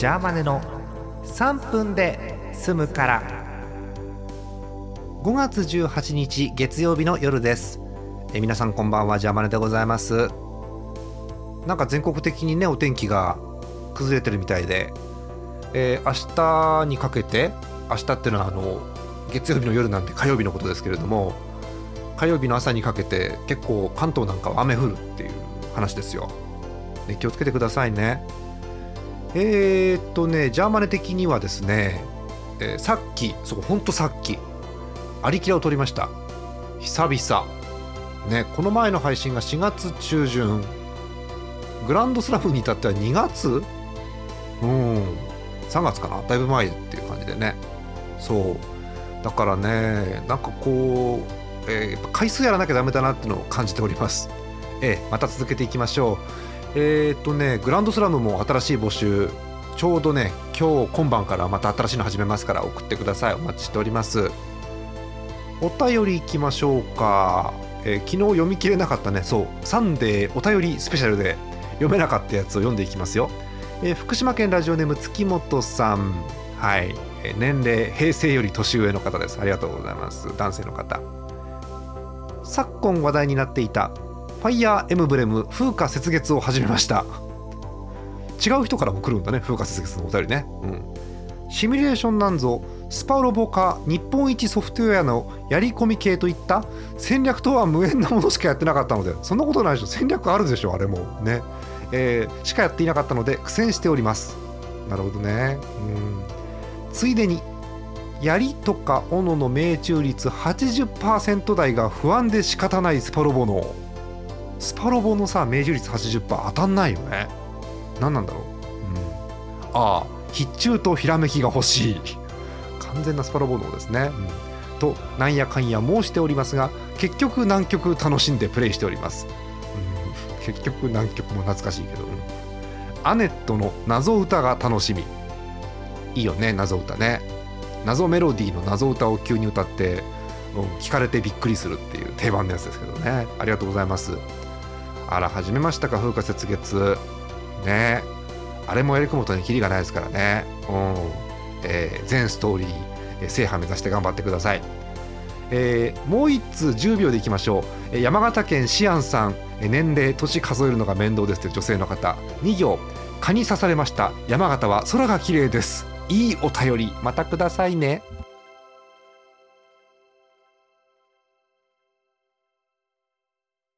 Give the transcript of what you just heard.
ジャーマネの3分で済むから。5月18日月曜日の夜です。え皆さんこんばんは。ジャーマネでございます。なんか全国的にねお天気が崩れてるみたいで、えー、明日にかけて明日っていうのはあの月曜日の夜なんで火曜日のことですけれども火曜日の朝にかけて結構関東なんかは雨降るっていう話ですよ、ね、気をつけてくださいね。えー、っとねジャーマネ的にはですね、えー、さっきそうほんとさっきアリキラを撮りました。久々。ねこの前の配信が4月中旬。グランドスラムに至っては2月？うん。3月かな？だいぶ前っていう感じでね。そう。だからねなんかこう、えー、回数やらなきゃダメだなっていうのを感じております。えー、また続けていきましょう。えー、っとねグランドスラムも新しい募集ちょうどね今日今晩からまた新しいの始めますから送ってください。お待ちしております。お便りいきましょうか、えー、昨日読み切れなかったね。そう。サンデーお便りスペシャルで読めなかったやつを読んでいきますよ、えー、福島県ラジオネーム月本さん。はい、え、年齢平成より年上の方です。ありがとうございます。男性の方。昨今話題になっていたファイヤーエムブレム風化雪月を始めました。違う人からも来るんだね風化雪月のお便りね。うん。シミュレーションなんぞスパロボか日本一ソフトウェアのやり込み系といった戦略とは無縁なものしかやってなかったのでそんなことないでしょ。戦略あるでしょあれも。ね。えー、しかやっていなかったので苦戦しております。なるほどね。うん。ついでに槍とか斧の命中率80%台が不安で仕方ないスパロボの。スパロボのさ命中率80%当たんないよね。何なんだろう、うん、ああ必中とひらめきが欲しい。完全なスパロボ脳ですね、うん、となんやかんや申しておりますが結局南極楽しんでプレイしております。結局南極も懐かしいけど、うん、アネットの謎歌が楽しみ。いいよね謎歌ね。謎メロディーの謎歌を急に歌って、うん、聞かれてびっくりするっていう定番のやつですけどね。ありがとうございます。あら始めましたか風化雪月。ね。あれもやり込むとねキリがないですからね。うん。えー、全ストーリー、えー、制覇目指して頑張ってください。えー、もう1通10秒でいきましょう、えー、山形県シアンさん、えー、年齢年数えるのが面倒ですという女性の方。2行。蚊に刺されました。山形は空が綺麗です。いいお便り。またくださいね。